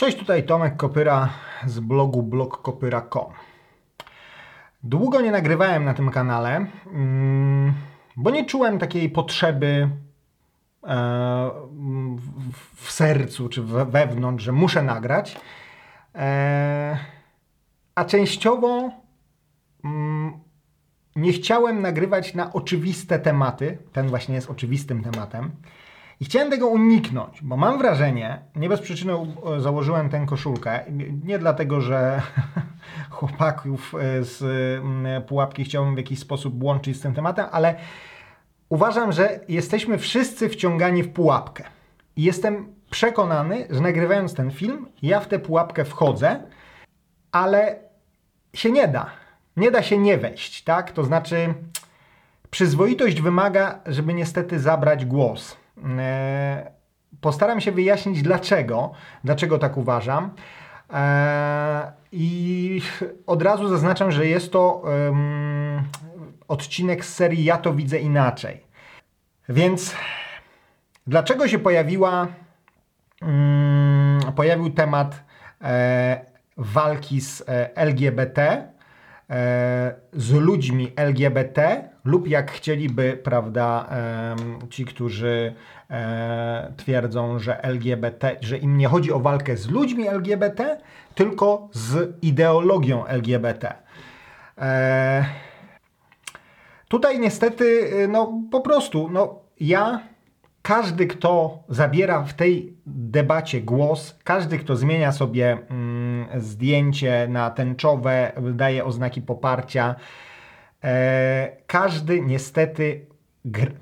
Cześć, tutaj Tomek Kopyra z blogu blogkopyra.com. Długo nie nagrywałem na tym kanale, mm, bo nie czułem takiej potrzeby e, w- sercu czy we- wewnątrz, że muszę nagrać. E, A częściowo mm, nie chciałem nagrywać na oczywiste tematy. Ten właśnie jest oczywistym tematem. I chciałem tego uniknąć, bo mam wrażenie, nie bez przyczyny u- założyłem tę koszulkę, nie- dlatego, że chłopaków e, z pułapki chciałbym w jakiś sposób łączyć z tym tematem, ale uważam, że jesteśmy wszyscy wciągani w pułapkę. I jestem przekonany, że nagrywając ten film, ja w tę pułapkę wchodzę, ale się nie da. Nie da się nie wejść, tak? To znaczy, przyzwoitość wymaga, żeby niestety zabrać głos. E, Postaram się wyjaśnić dlaczego, dlaczego tak uważam. E, I od razu zaznaczam, że jest to odcinek z serii Ja to widzę inaczej. Więc dlaczego się pojawiła, mm, pojawił temat e, walki z LGBT, z ludźmi LGBT, lub jak chcieliby, prawda, ci, którzy e, twierdzą, że LGBT, że im nie chodzi o walkę z ludźmi LGBT, tylko z ideologią LGBT. E, Tutaj niestety, y, no po prostu, no ja, każdy kto zabiera w tej debacie głos, każdy kto zmienia sobie mm, zdjęcie na tęczowe, daje oznaki poparcia, e, każdy niestety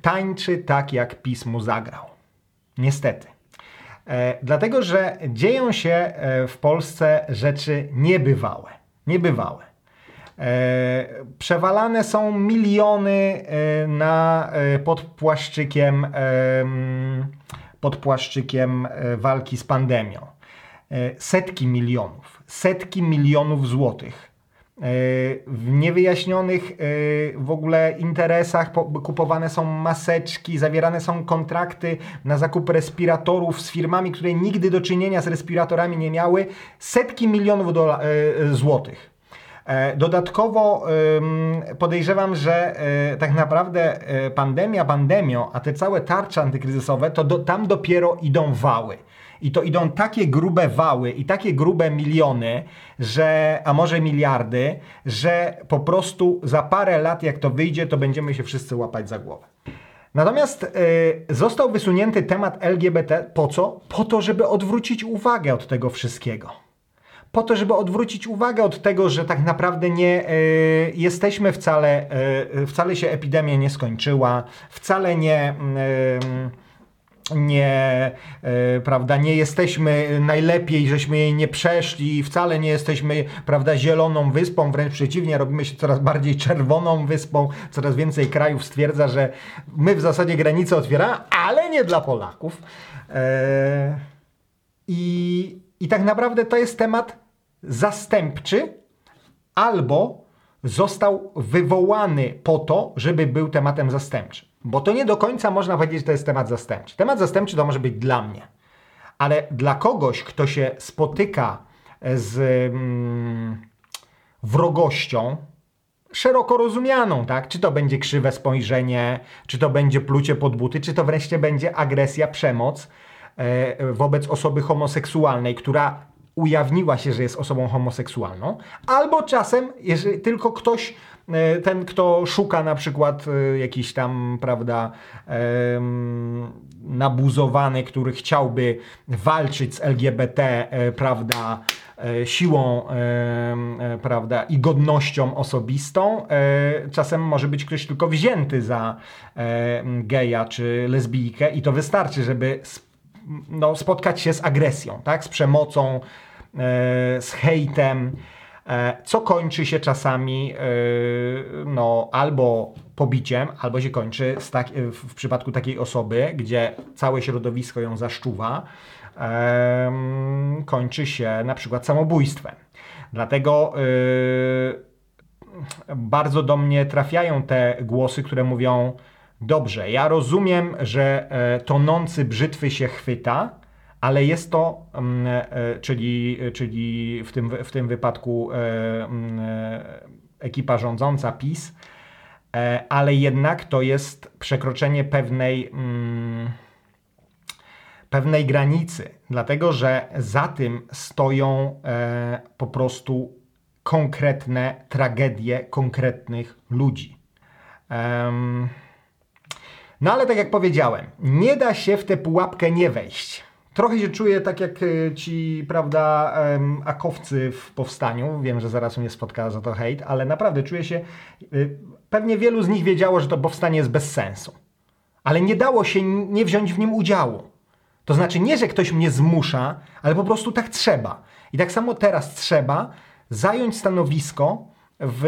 tańczy tak jak PiS mu zagrał. Niestety. E, dlatego, że dzieją się e, w Polsce rzeczy niebywałe. Niebywałe. E, przewalane są miliony e, na, e, pod płaszczykiem, em, pod płaszczykiem walki z pandemią. Setki milionów, setki milionów złotych. E, W niewyjaśnionych e, w ogóle interesach po- kupowane są maseczki, zawierane są kontrakty na zakup respiratorów z firmami, które nigdy do czynienia z respiratorami nie miały. Setki milionów e, złotych. E, Dodatkowo podejrzewam, że e, tak naprawdę e, pandemia pandemią, a te całe tarcze antykryzysowe, to do, tam dopiero idą wały. I to idą takie grube wały i takie grube miliony, że, a może miliardy, że po prostu za parę lat, jak to wyjdzie, to będziemy się wszyscy łapać za głowę. Natomiast y, został wysunięty temat LGBT po co? Po to, żeby odwrócić uwagę od tego wszystkiego po to, żeby odwrócić uwagę od tego, że tak naprawdę nie y, jesteśmy wcale, y, wcale się epidemia nie skończyła, wcale nie. Y, nie, y, prawda, nie jesteśmy najlepiej, żeśmy jej nie przeszli, wcale nie jesteśmy, prawda, zieloną wyspą, wręcz przeciwnie, robimy się coraz bardziej czerwoną wyspą, coraz więcej krajów stwierdza, że my w zasadzie granice otwieramy, ale nie dla Polaków. E, i, I tak naprawdę to jest temat zastępczy, albo został wywołany po to, żeby był tematem zastępczym. Bo to nie do końca można powiedzieć, że to jest temat zastępczy. Temat zastępczy to może być dla mnie, ale dla kogoś, kto się spotyka z mm, wrogością, szeroko rozumianą, tak? Czy to będzie krzywe spojrzenie, czy to będzie plucie pod buty, czy to wreszcie będzie agresja, przemoc wobec osoby homoseksualnej, która ujawniła się, że jest osobą homoseksualną, albo czasem, jeżeli tylko ktoś, e, ten kto szuka na przykład e, jakiś tam, prawda, nabuzowany, który chciałby walczyć z LGBT, e, prawda, e, siłą, e, prawda, i godnością osobistą. E, Czasem może być ktoś tylko wzięty za e, geja czy lesbijkę i to wystarczy, żeby no, spotkać się z agresją, tak, z przemocą, e, z hejtem, e, co kończy się czasami e, no, albo pobiciem, albo się kończy tak, w, przypadku takiej osoby, gdzie całe środowisko ją zaszczuwa, kończy się na przykład samobójstwem. Dlatego bardzo do mnie trafiają te głosy, które mówią: Dobrze, ja rozumiem, że e, tonący brzytwy się chwyta, ale jest to, mm, e, czyli, czyli w, tym, w tym wypadku mm, ekipa rządząca PiS, ale jednak to jest przekroczenie pewnej pewnej granicy, dlatego że za tym stoją e, po prostu konkretne tragedie konkretnych ludzi. Um, no ale tak jak powiedziałem, nie da się w tę pułapkę nie wejść. Trochę się czuję tak jak e, ci, prawda, akowcy w powstaniu. Wiem, że zaraz mnie spotka za to hejt, ale naprawdę czuję się. Y, pewnie wielu z nich wiedziało, że to powstanie jest bez sensu. Ale nie dało się nie wziąć w nim udziału. To znaczy nie, że ktoś mnie zmusza, ale po prostu tak trzeba. I tak samo teraz trzeba zająć stanowisko w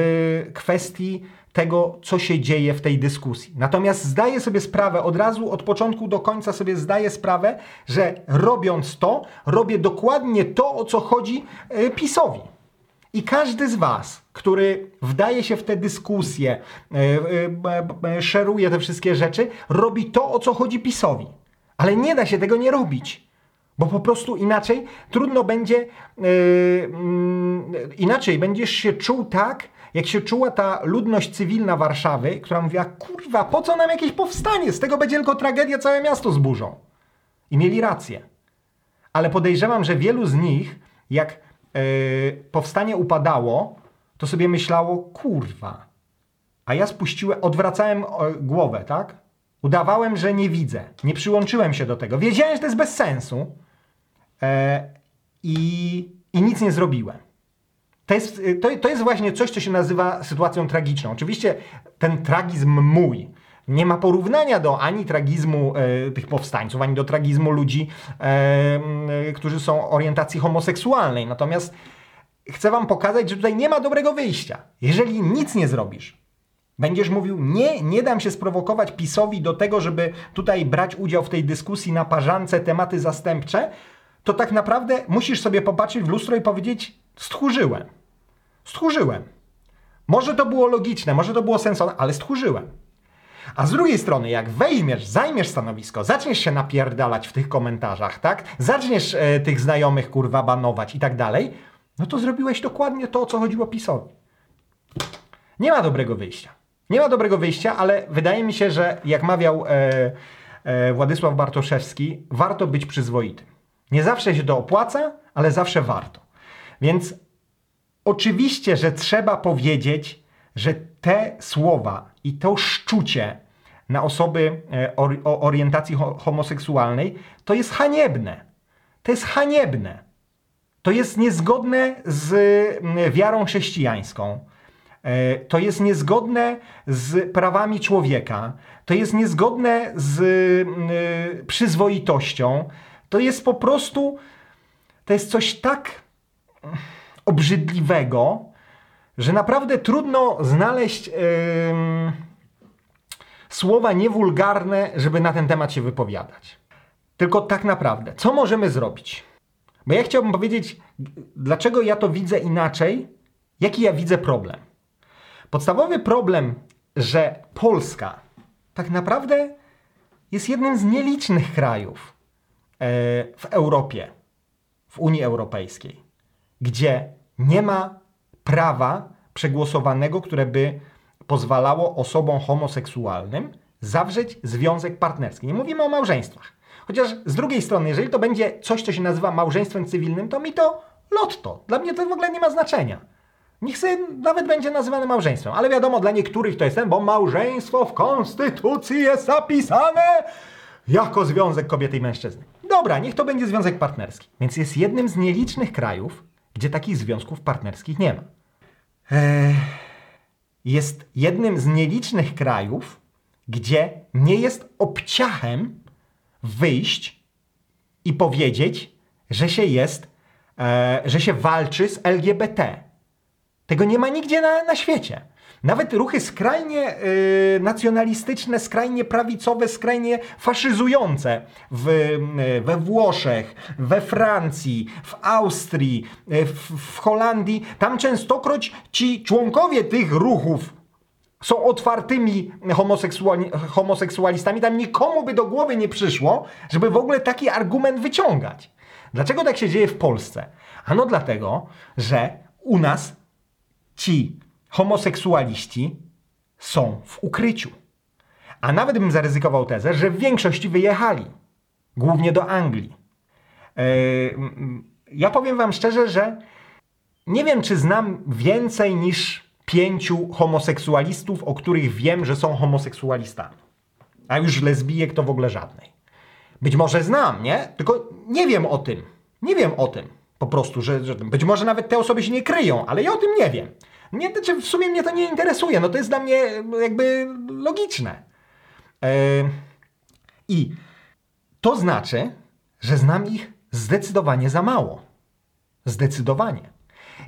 kwestii tego, co się dzieje w tej dyskusji. Natomiast zdaję sobie sprawę, od razu, od początku do końca sobie zdaję sprawę, że robiąc to, robię dokładnie to, o co chodzi e, PiSowi. I każdy z Was, który wdaje się w tę dyskusję, e, e, szeruje te wszystkie rzeczy, robi to, o co chodzi PiSowi. Ale nie da się tego nie robić. Bo po prostu inaczej trudno będzie, yy, inaczej będziesz się czuł tak, jak się czuła ta ludność cywilna Warszawy, która mówiła, kurwa, po co nam jakieś powstanie? Z tego będzie tylko tragedia, całe miasto zburzą. I mieli rację. Ale podejrzewam, że wielu z nich, jak yy, powstanie upadało, to sobie myślało, kurwa. A ja spuściłem, odwracałem głowę, tak? Udawałem, że nie widzę. Nie przyłączyłem się do tego. Wiedziałem, że to jest bez sensu e, i, i nic nie zrobiłem. To jest, to, to jest właśnie coś, co się nazywa sytuacją tragiczną. Oczywiście ten tragizm mój nie ma porównania do ani tragizmu e, tych powstańców, ani do tragizmu ludzi, e, którzy są orientacji homoseksualnej. Natomiast chcę Wam pokazać, że tutaj nie ma dobrego wyjścia. Jeżeli nic nie zrobisz, Będziesz mówił, nie, nie dam się sprowokować PiSowi do tego, żeby tutaj brać udział w tej dyskusji na parzance tematy zastępcze, to tak naprawdę musisz sobie popatrzeć w lustro i powiedzieć, stchórzyłem. Stchórzyłem. Może to było logiczne, może to było sensowne, ale stchórzyłem. A z drugiej strony, jak weźmiesz, zajmiesz stanowisko, zaczniesz się napierdalać w tych komentarzach, tak? Zaczniesz e, tych znajomych kurwa banować i tak dalej, no to zrobiłeś dokładnie to, o co chodziło PiSowi. Nie ma dobrego wyjścia. Nie ma dobrego wyjścia, ale wydaje mi się, że jak mawiał e, e, Władysław Bartoszewski, warto być przyzwoitym. Nie zawsze się to opłaca, ale zawsze warto. Więc oczywiście, że trzeba powiedzieć, że te słowa i to szczucie na osoby e, o orientacji homoseksualnej to jest haniebne. To jest haniebne. To jest niezgodne z wiarą chrześcijańską. E, to jest niezgodne z prawami człowieka, to jest niezgodne z e, przyzwoitością, to jest po prostu, to jest coś tak obrzydliwego, że naprawdę trudno znaleźć yy, słowa niewulgarne, żeby na ten temat się wypowiadać. Tylko tak naprawdę, co możemy zrobić? Bo ja chciałbym powiedzieć, dlaczego ja to widzę inaczej, jaki ja widzę problem. Podstawowy problem, że Polska tak naprawdę jest jednym z nielicznych krajów e, w Europie, w Unii Europejskiej, gdzie nie ma prawa przegłosowanego, które by pozwalało osobom homoseksualnym zawrzeć związek partnerski. Nie mówimy o małżeństwach. Chociaż z drugiej strony, jeżeli to będzie coś, co się nazywa małżeństwem cywilnym, to mi to lotto. Dla mnie to w ogóle nie ma znaczenia. Niech sobie nawet będzie nazywane małżeństwem, ale wiadomo, dla niektórych to jest ten, bo małżeństwo w konstytucji jest zapisane jako związek kobiety i mężczyzny. Dobra, niech to będzie związek partnerski. Więc jest jednym z nielicznych krajów, gdzie takich związków partnerskich nie ma. Eee, jest jednym z nielicznych krajów, gdzie nie jest obciachem wyjść i powiedzieć, że się jest, e, że się walczy z LGBT tego nie ma nigdzie na, na świecie. Nawet ruchy skrajnie y, nacjonalistyczne, skrajnie prawicowe, skrajnie faszyzujące w, y, we Włoszech, we Francji, w Austrii, y, w, w Holandii, tam częstokroć ci członkowie tych ruchów są otwartymi homoseksuali homoseksualistami, tam nikomu by do głowy nie przyszło, żeby w ogóle taki argument wyciągać. Dlaczego tak się dzieje w Polsce? Ano dlatego, że u nas ci homoseksualiści są w ukryciu. A nawet bym zaryzykował tezę, że w większości wyjechali, głównie do Anglii. Yy, ja powiem Wam szczerze, że nie wiem, czy znam więcej niż pięciu homoseksualistów, o których wiem, że są homoseksualistami. A już lesbijek to w ogóle żadnej. Być może znam, nie? Tylko nie wiem o tym. Nie wiem o tym. Po prostu, że, że być może nawet te osoby się nie kryją, ale ja o tym nie wiem. Nie, znaczy w sumie mnie to nie interesuje. No to jest dla mnie jakby logiczne. Yy, I to znaczy, że znam ich zdecydowanie za mało. Zdecydowanie.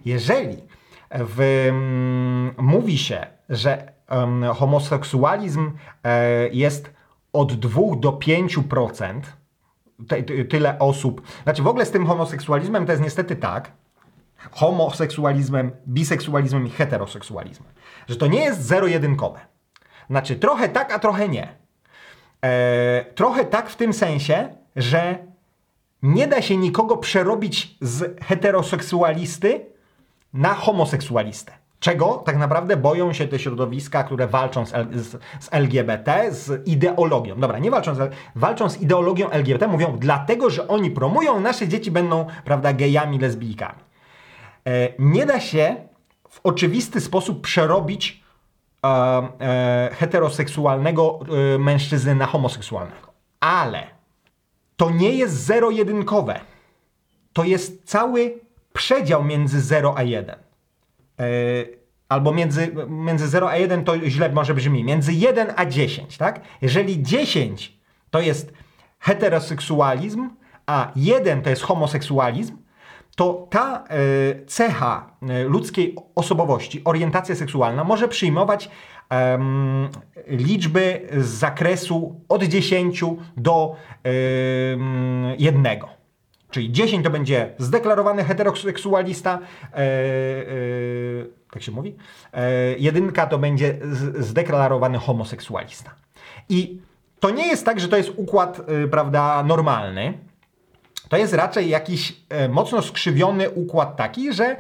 Jeżeli w, um, mówi się, że homoseksualizm e, jest od 2 do 5%, te, tyle osób, znaczy w ogóle z tym homoseksualizmem to jest niestety tak, homoseksualizmem, biseksualizmem i heteroseksualizmem, że to nie jest zero-jedynkowe. Znaczy trochę tak, a trochę nie. E, trochę tak w tym sensie, że nie da się nikogo przerobić z heteroseksualisty na homoseksualistę. Czego tak naprawdę boją się te środowiska, które walczą z, z, z, LGBT, z ideologią. Dobra, nie walczą z, walczą z ideologią LGBT, mówią dlatego, że oni promują, nasze dzieci będą, prawda, gejami, lesbijkami. E, nie da się w oczywisty sposób przerobić e, e, heteroseksualnego mężczyzny na homoseksualnego. Ale to nie jest zero-jedynkowe. To jest cały przedział między 0 a 1. Yy, e, albo między, między 0 a 1 to źle może brzmi. Między 1 a 10, tak? Jeżeli 10 to jest heteroseksualizm, a 1 to jest homoseksualizm, to ta y, cecha y, ludzkiej osobowości, orientacja seksualna może przyjmować liczby z zakresu od 10 do y, 1. Czyli 10 to będzie zdeklarowany heteroseksualista, e, e, tak się mówi, e, jedynka to będzie zdeklarowany homoseksualista. I to nie jest tak, że to jest układ, e, prawda, normalny. To jest raczej jakiś e, mocno skrzywiony układ taki, że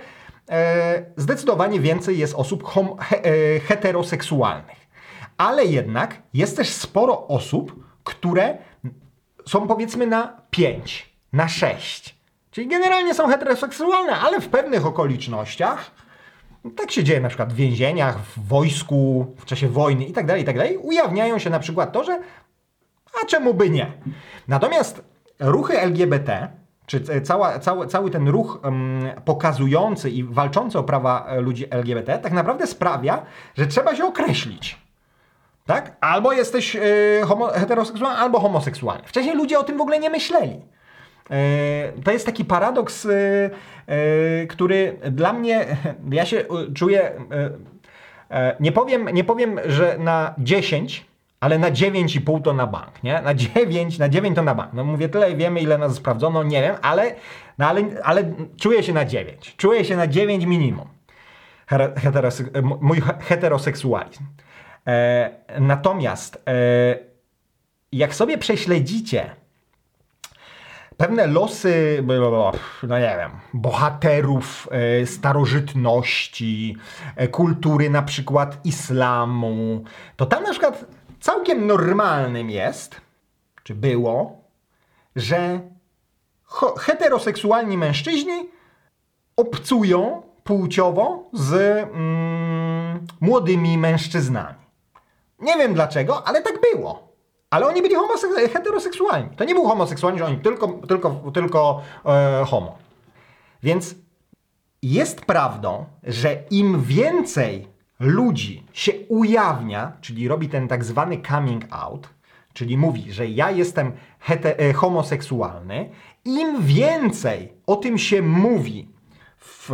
e, zdecydowanie więcej jest osób hom, he, heteroseksualnych. Ale jednak jest też sporo osób, które są powiedzmy na 5 na 6. Czyli generalnie są heteroseksualne, ale w pewnych okolicznościach, tak się dzieje na przykład w więzieniach, w wojsku, w czasie wojny itd., tak itd., tak ujawniają się na przykład to, że a czemu by nie? Natomiast ruchy LGBT, czy cała, cały, cały ten ruch um, pokazujący i walczący o prawa e, ludzi LGBT, tak naprawdę sprawia, że trzeba się określić. Tak? Albo jesteś yy, homo, heteroseksualny, albo homoseksualny. Wcześniej ludzie o tym w ogóle nie myśleli. E, to jest taki paradoks, e, e, który dla mnie, ja się czuję, nie powiem, nie powiem, że na 10, ale na 9,5 to na bank, nie? Na 9, na 9 to na bank. No mówię, tyle wiemy, ile nas sprawdzono, nie wiem, ale, no ale, ale czuję się na 9. Czuję się na 9 minimum. Heterose mój heteroseksualizm. E, natomiast e, jak sobie prześledzicie pewne losy, no nie wiem, bohaterów e, starożytności, e, kultury na przykład islamu, to tam na przykład całkiem normalnym jest, czy było, że heteroseksualni mężczyźni obcują płciowo z mm, młodymi mężczyznami. Nie wiem dlaczego, ale tak było. Ale oni byli heteroseksualni. To nie był homoseksualni, że oni tylko, tylko, tylko e, homo. Więc jest prawdą, że im więcej ludzi się ujawnia, czyli robi ten tak zwany coming out, czyli mówi, że ja jestem e, homoseksualny, im więcej o tym się mówi w,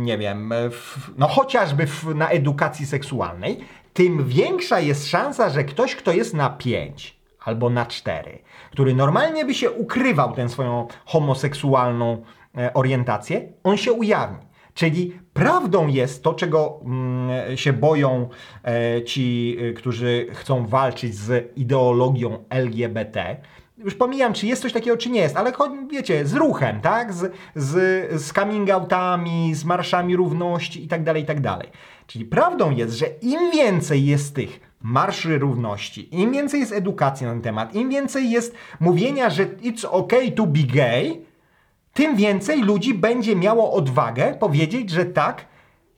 nie wiem, w, no chociażby w, na edukacji seksualnej, tym większa jest szansa, że ktoś, kto jest na 5 albo na 4, który normalnie by się ukrywał tę swoją homoseksualną e, orientację, on się ujawni. Czyli prawdą jest to, czego mm, się boją e, ci, e, którzy chcą walczyć z ideologią LGBT. Już pomijam, czy jest coś takiego, czy nie jest, ale wiecie, z ruchem, tak? Z, z, z coming outami, z marszami równości i tak dalej, i tak. Czyli prawdą jest, że im więcej jest tych marszy równości, im więcej jest edukacji na ten temat, im więcej jest mówienia, że it's okay to be gay, tym więcej ludzi będzie miało odwagę powiedzieć, że tak,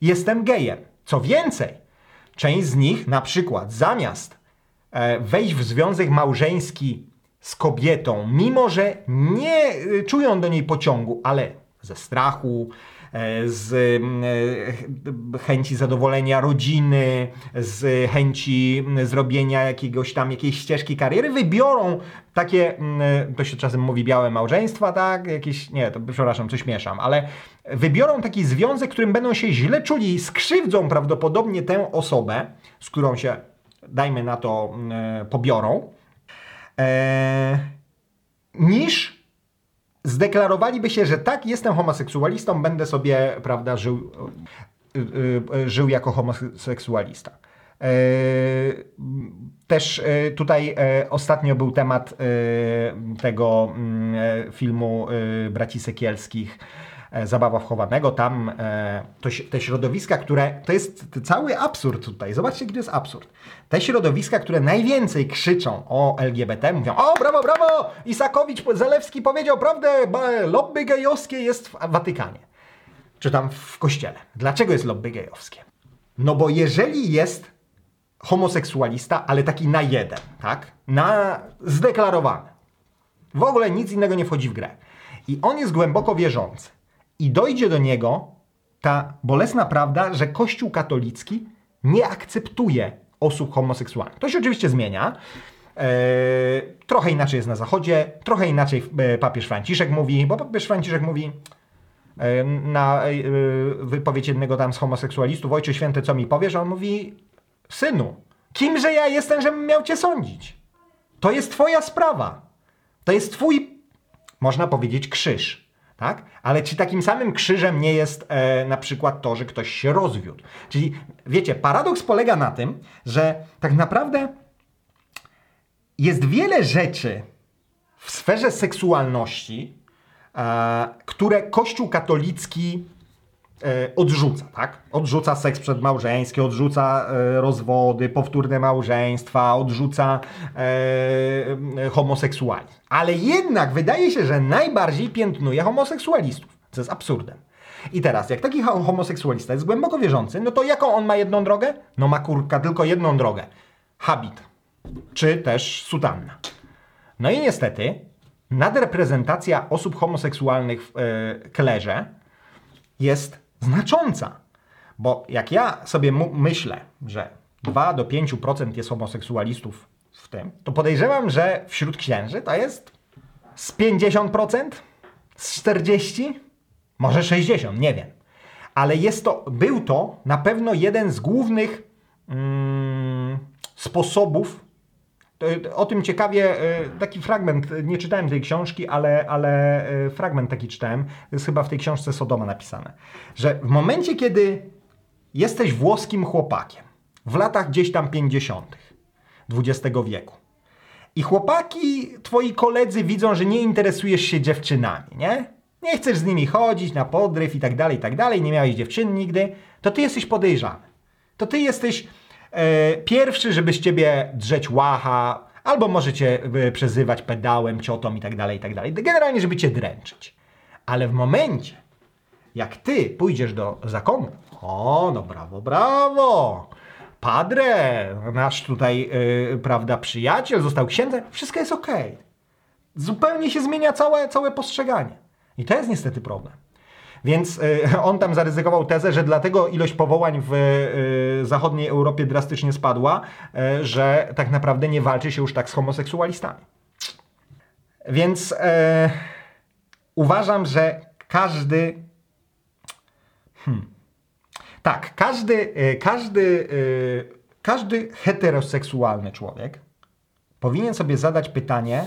jestem gejem. Co więcej, część z nich na przykład zamiast e, wejść w związek małżeński z kobietą, mimo że nie e, czują do niej pociągu, ale ze strachu, z e, chęci zadowolenia rodziny, z chęci zrobienia jakiegoś tam, jakiejś ścieżki kariery, wybiorą takie, to się czasem mówi białe małżeństwa, tak? Jakieś, nie, to przepraszam, coś mieszam, ale wybiorą taki związek, którym będą się źle czuli i skrzywdzą prawdopodobnie tę osobę, z którą się, dajmy na to, pobiorą, e, niż zdeklarowaliby się, że tak, jestem homoseksualistą, będę sobie, prawda, żył, y, y, y, żył jako homoseksualista. Też tutaj ostatnio był temat tego mm, filmu braci Sekielskich, zabawa wchowanego, tam e, to, te środowiska, które, to jest cały absurd tutaj, zobaczcie, gdzie jest absurd. Te środowiska, które najwięcej krzyczą o LGBT, mówią, o brawo, brawo, Isakowicz, Zalewski powiedział prawdę, lobby gejowskie jest w Watykanie, czy tam w kościele. Dlaczego jest lobby gejowskie? No bo jeżeli jest homoseksualista, ale taki na jeden, tak? Na zdeklarowany. W ogóle nic innego nie wchodzi w grę. I on jest głęboko wierzący i dojdzie do niego ta bolesna prawda, że Kościół katolicki nie akceptuje osób homoseksualnych. To się oczywiście zmienia. Eee, trochę inaczej jest na Zachodzie, trochę inaczej e, papież Franciszek mówi, bo papież Franciszek mówi e, na e, wypowiedź jednego tam z homoseksualistów, Ojcze Święty, co mi powiesz? On mówi, synu, kimże ja jestem, żebym miał cię sądzić? To jest twoja sprawa. To jest twój, można powiedzieć, krzyż tak? Ale czy takim samym krzyżem nie jest e, na przykład to, że ktoś się rozwiódł? Czyli wiecie, paradoks polega na tym, że tak naprawdę jest wiele rzeczy w sferze seksualności, e, które Kościół katolicki odrzuca, tak? Odrzuca seks przedmałżeński, odrzuca e, rozwody, powtórne małżeństwa, odrzuca e, homoseksualizm. Ale jednak wydaje się, że najbardziej piętnuje homoseksualistów, co jest absurdem. I teraz, jak taki homoseksualista jest głęboko wierzący, no to jaką on ma jedną drogę? No ma kurka tylko jedną drogę. Habit. Czy też sutanna. No i niestety nadreprezentacja osób homoseksualnych w e, klerze jest znacząca. Bo jak ja sobie myślę, że 2 do 5% jest homoseksualistów w tym, to podejrzewam, że wśród księży to jest z 50%, z 40%, może 60%, nie wiem. Ale jest to, był to na pewno jeden z głównych mm, sposobów o tym ciekawie, e, taki fragment, nie czytałem tej książki, ale, ale e, fragment taki czytałem, jest chyba w tej książce Sodoma napisane, że w momencie, kiedy jesteś włoskim chłopakiem, w latach gdzieś tam 50. XX wieku, i chłopaki, twoi koledzy widzą, że nie interesujesz się dziewczynami, nie? Nie chcesz z nimi chodzić na podryw i tak dalej, i tak dalej, nie miałeś dziewczyn nigdy, to ty jesteś podejrzany. To ty jesteś pierwszy, żeby z ciebie drzeć łacha, albo możecie e, przezywać pedałem, ciotą i tak dalej, i tak dalej. Generalnie, żeby cię dręczyć. Ale w momencie, jak ty pójdziesz do zakonu, o, no brawo, brawo, padre, nasz tutaj, yy, prawda, przyjaciel został księdzem, wszystko jest ok. Zupełnie się zmienia całe, całe postrzeganie. I to jest niestety problem. Więc e, on tam zaryzykował tezę, że dlatego ilość powołań w e, zachodniej Europie drastycznie spadła, e, że tak naprawdę nie walczy się już tak z homoseksualistami. Więc uważam, że każdy. Hmm, tak, każdy, każdy, każdy heteroseksualny człowiek powinien sobie zadać pytanie,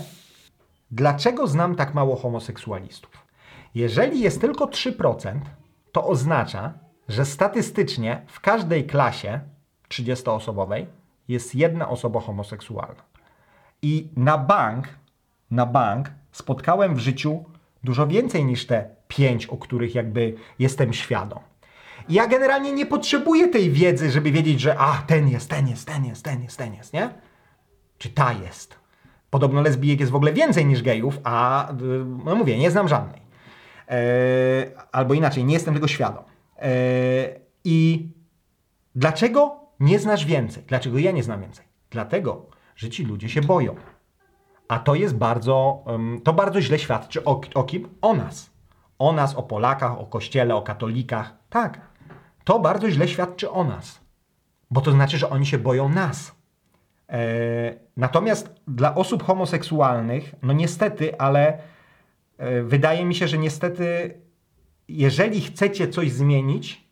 dlaczego znam tak mało homoseksualistów? Jeżeli jest tylko 3%, to oznacza, że statystycznie w każdej klasie 30-osobowej jest jedna osoba homoseksualna. I na bank, na bank spotkałem w życiu dużo więcej niż te pięć, o których jakby jestem świadom. Ja generalnie nie potrzebuję tej wiedzy, żeby wiedzieć, że a, ten jest, ten jest, ten jest, ten jest, ten jest, nie? Czy ta jest. Podobno lesbijek jest w ogóle więcej niż gejów, a y, no mówię, nie znam żadnej. E, albo inaczej, nie jestem tego świadom. E, I dlaczego nie znasz więcej? Dlaczego ja nie znam więcej? Dlatego, że ci ludzie się boją. A to jest bardzo, to bardzo źle świadczy o, o kim? O nas. O nas, o Polakach, o Kościele, o katolikach. Tak, to bardzo źle świadczy o nas. Bo to znaczy, że oni się boją nas. E, natomiast dla osób homoseksualnych, no niestety, ale wydaje mi się, że niestety, jeżeli chcecie coś zmienić,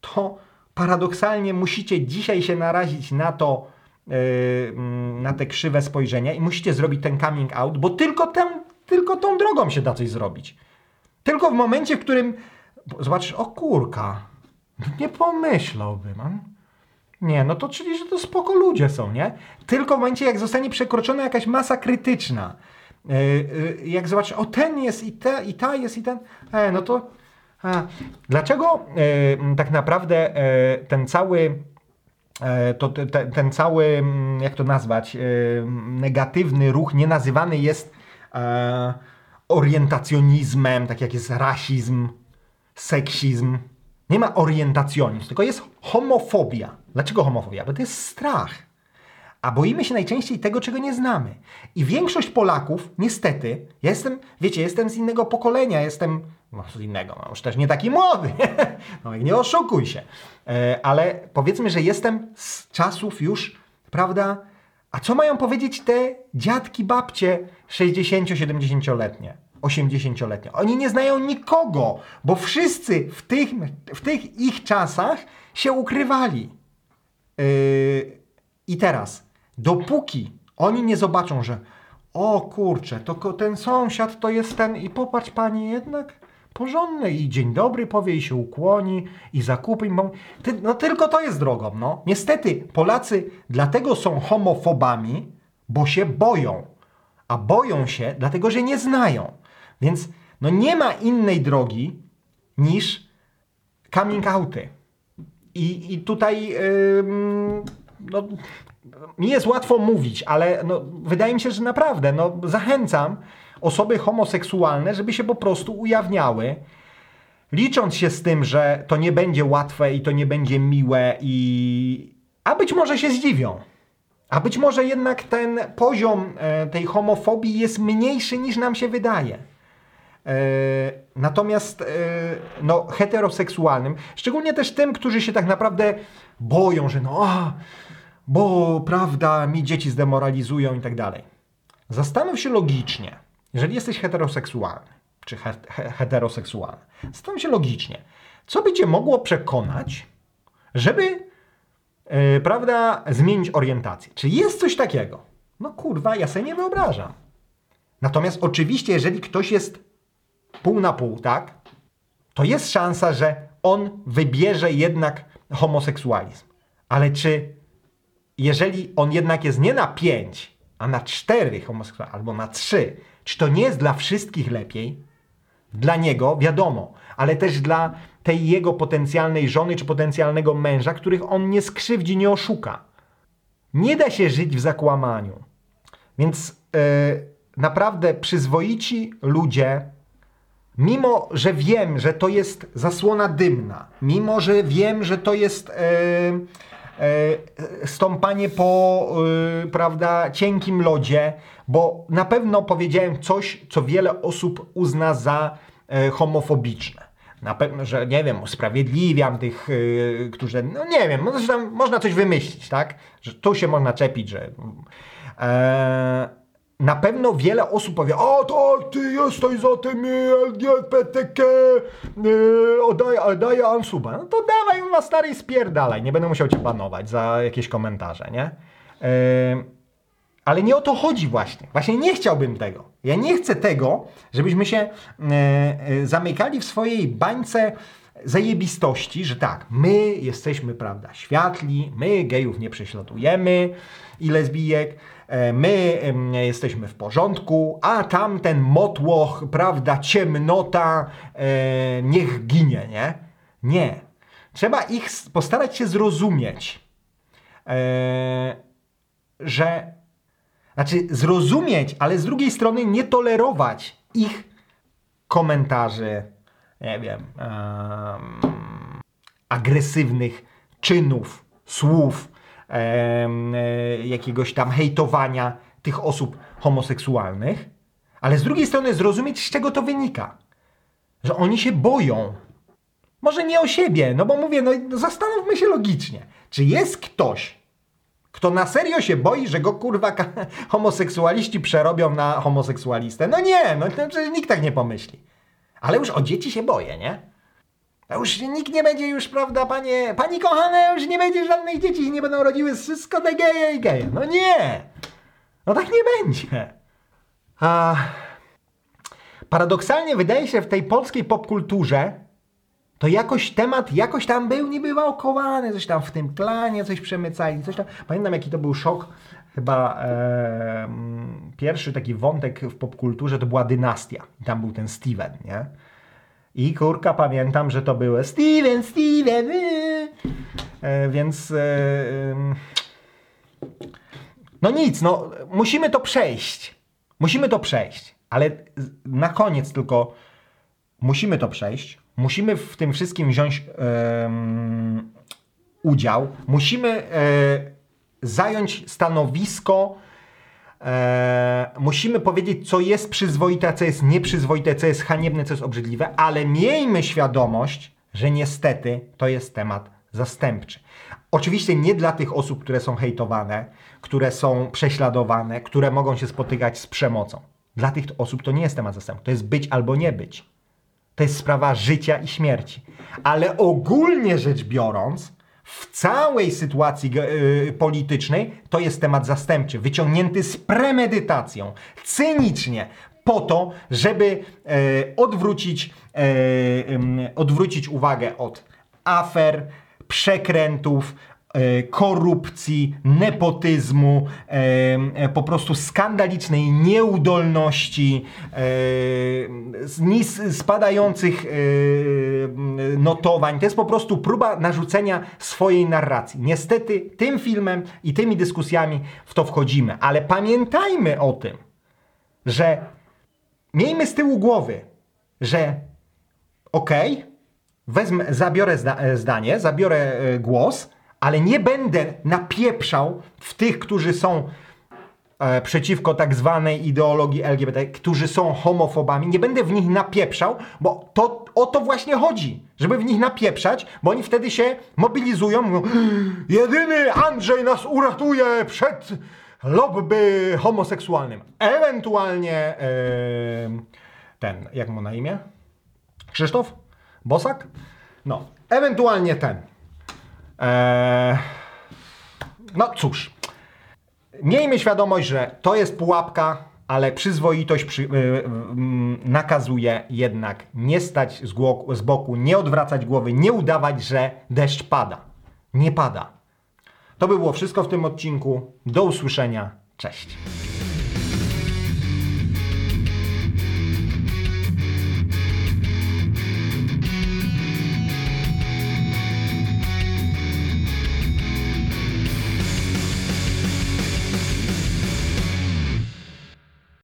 to paradoksalnie musicie dzisiaj się narazić na to, e, mm, na te krzywe spojrzenia i musicie zrobić ten coming out, bo tylko, ten, tylko tą drogą się da coś zrobić. Tylko w momencie, w którym zobaczysz, o kurka, nie pomyślałbym. Nie, no to czyli, że to spoko ludzie są, nie? Tylko w momencie, jak zostanie przekroczona jakaś masa krytyczna, jak zobaczysz, o ten jest i, te, i ta jest i ten, e, no to a, dlaczego tak naprawdę e, ten cały e, to te, ten cały, jak to nazwać, negatywny ruch nie nazywany jest e, orientacjonizmem, tak jak jest rasizm, seksizm. Nie ma orientacjonizm, tylko jest homofobia. Dlaczego homofobia? Bo to jest strach. A boimy się najczęściej tego, czego nie znamy. I większość Polaków, niestety, ja jestem, wiecie, jestem z innego pokolenia, jestem, no z innego, no już też nie taki młody, no nie oszukuj się, e, ale powiedzmy, że jestem z czasów już, prawda, a co mają powiedzieć te dziadki, babcie 60-70-letnie? 80-letnie. Oni nie znają nikogo, bo wszyscy w tych, w tych ich czasach się ukrywali. Yy, I teraz, dopóki oni nie zobaczą, że o kurczę, to ten sąsiad to jest ten i popatrz pani jednak porządny i dzień dobry powie i się ukłoni i zakupy. No tylko to jest drogą, no. Niestety Polacy dlatego są homofobami, bo się boją. A boją się dlatego, że nie znają. Więc no nie ma innej drogi niż coming outy. I, i tutaj yy, no, mi jest łatwo mówić, ale no, wydaje mi się, że naprawdę no, zachęcam osoby homoseksualne, żeby się po prostu ujawniały, licząc się z tym, że to nie będzie łatwe i to nie będzie miłe i a być może się zdziwią. A być może jednak ten poziom e, tej homofobii jest mniejszy niż nam się wydaje. E, natomiast e, no, heteroseksualnym, szczególnie też tym, którzy się tak naprawdę boją, że no, bo prawda, mi dzieci zdemoralizują i tak dalej. Zastanów się logicznie, jeżeli jesteś heteroseksualny, czy he, he, heteroseksualny, zastanów się logicznie, co by cię mogło przekonać, żeby, yy, prawda, zmienić orientację? Czy jest coś takiego? No kurwa, ja sobie nie wyobrażam. Natomiast oczywiście, jeżeli ktoś jest pół na pół, tak? To jest szansa, że on wybierze jednak homoseksualizm. Ale czy jeżeli on jednak jest nie na pięć, a na cztery homoseksualne, albo na trzy, czy to nie jest dla wszystkich lepiej? Dla niego, wiadomo, ale też dla tej jego potencjalnej żony czy potencjalnego męża, których on nie skrzywdzi, nie oszuka. Nie da się żyć w zakłamaniu. Więc yy, naprawdę przyzwoici ludzie Mimo, że wiem, że to jest zasłona dymna, mimo, że wiem, że to jest e, stąpanie po e, prawda, cienkim lodzie, bo na pewno powiedziałem coś, co wiele osób uzna za e, homofobiczne. Na pewno, że nie wiem, usprawiedliwiam tych, e, którzy, no nie wiem, można coś wymyślić, tak? Że tu się można czepić, że. E, na pewno wiele osób powie, o to ty jesteś za tym LGBTQ, yy, oddaję, oddaję ansuba. No to dawaj ma stary i spierdalaj, nie będę musiał cię banować za jakieś komentarze, nie? Yy, ale nie o to chodzi właśnie. Właśnie nie chciałbym tego. Ja nie chcę tego, żebyśmy się yy, zamykali w swojej bańce zajebistości, że tak, my jesteśmy, prawda, światli, my gejów nie prześladujemy i lesbijek, e, my em, jesteśmy w porządku, a tamten motłoch, prawda, ciemnota, e, niech ginie, nie? Nie. Trzeba ich postarać się zrozumieć, e, że znaczy zrozumieć, ale z drugiej strony nie tolerować ich komentarzy, nie wiem, em, agresywnych czynów, słów, e, jakiegoś tam hejtowania tych osób homoseksualnych, ale z drugiej strony zrozumieć, z czego to wynika. Że oni się boją. Może nie o siebie, no bo mówię, no zastanówmy się logicznie. Czy jest ktoś, kto na serio się boi, że go kurwa homoseksualiści przerobią na homoseksualistę? No nie, no przecież nikt tak nie pomyśli. Ale już o dzieci się boję, nie? Już nikt nie będzie już, prawda, panie, pani kochane, już nie będzie żadnych dzieci, nie będą rodziły wszystko te geje i geje. No nie! No tak nie będzie. A paradoksalnie wydaje się w tej polskiej popkulturze, to jakoś temat jakoś tam był, nie bywa okołany, coś tam w tym klanie, coś przemycali, coś tam. Pamiętam jaki to był szok, chyba e, pierwszy taki wątek w popkulturze to była dynastia. Tam był ten Steven, nie? I kurka pamiętam, że to było Steven, Steven, yy. więc ym, no nic, no musimy to przejść. Musimy to przejść, ale na koniec tylko musimy to przejść. Musimy w tym wszystkim wziąć em, udział. Musimy e, zająć stanowisko. E, musimy powiedzieć, co jest przyzwoite, a co jest nieprzyzwoite, co jest haniebne, co jest obrzydliwe, ale miejmy świadomość, że niestety to jest temat zastępczy. Oczywiście nie dla tych osób, które są hejtowane, które są prześladowane, które mogą się spotykać z przemocą. Dla tych osób to nie jest temat zastępczy, to jest być albo nie być. To jest sprawa życia i śmierci. Ale ogólnie rzecz biorąc, w całej sytuacji y, politycznej to jest temat zastępczy, wyciągnięty z premedytacją, cynicznie, po to, żeby e, odwrócić, e, odwrócić uwagę od afer, przekrętów, korupcji, nepotyzmu, e, e, po prostu skandalicznej nieudolności, e, spadających e, notowań. To jest po prostu próba narzucenia swojej narracji. Niestety tym filmem i tymi dyskusjami w to wchodzimy, ale pamiętajmy o tym, że miejmy z tyłu głowy, że okej, wezmę, zabiorę zda, e, zdanie, zabiorę e, głos, ale nie będę napieprzał w tych, którzy są e, przeciwko tak zwanej ideologii LGBT, którzy są homofobami, nie będę w nich napieprzał, bo to o to właśnie chodzi, żeby w nich napieprzać, bo oni wtedy się mobilizują, mówią, jedyny Andrzej nas uratuje przed lobby homoseksualnym. Ewentualnie e, ten, jak mu na imię? Krzysztof? Bosak? No, ewentualnie ten. Eee, no cóż, miejmy świadomość, że to jest pułapka, ale przyzwoitość przy, y, y, mm, nakazuje jednak nie stać z, z boku, nie odwracać głowy, nie udawać, że deszcz pada. Nie pada. To by było wszystko w tym odcinku. Do usłyszenia. Cześć.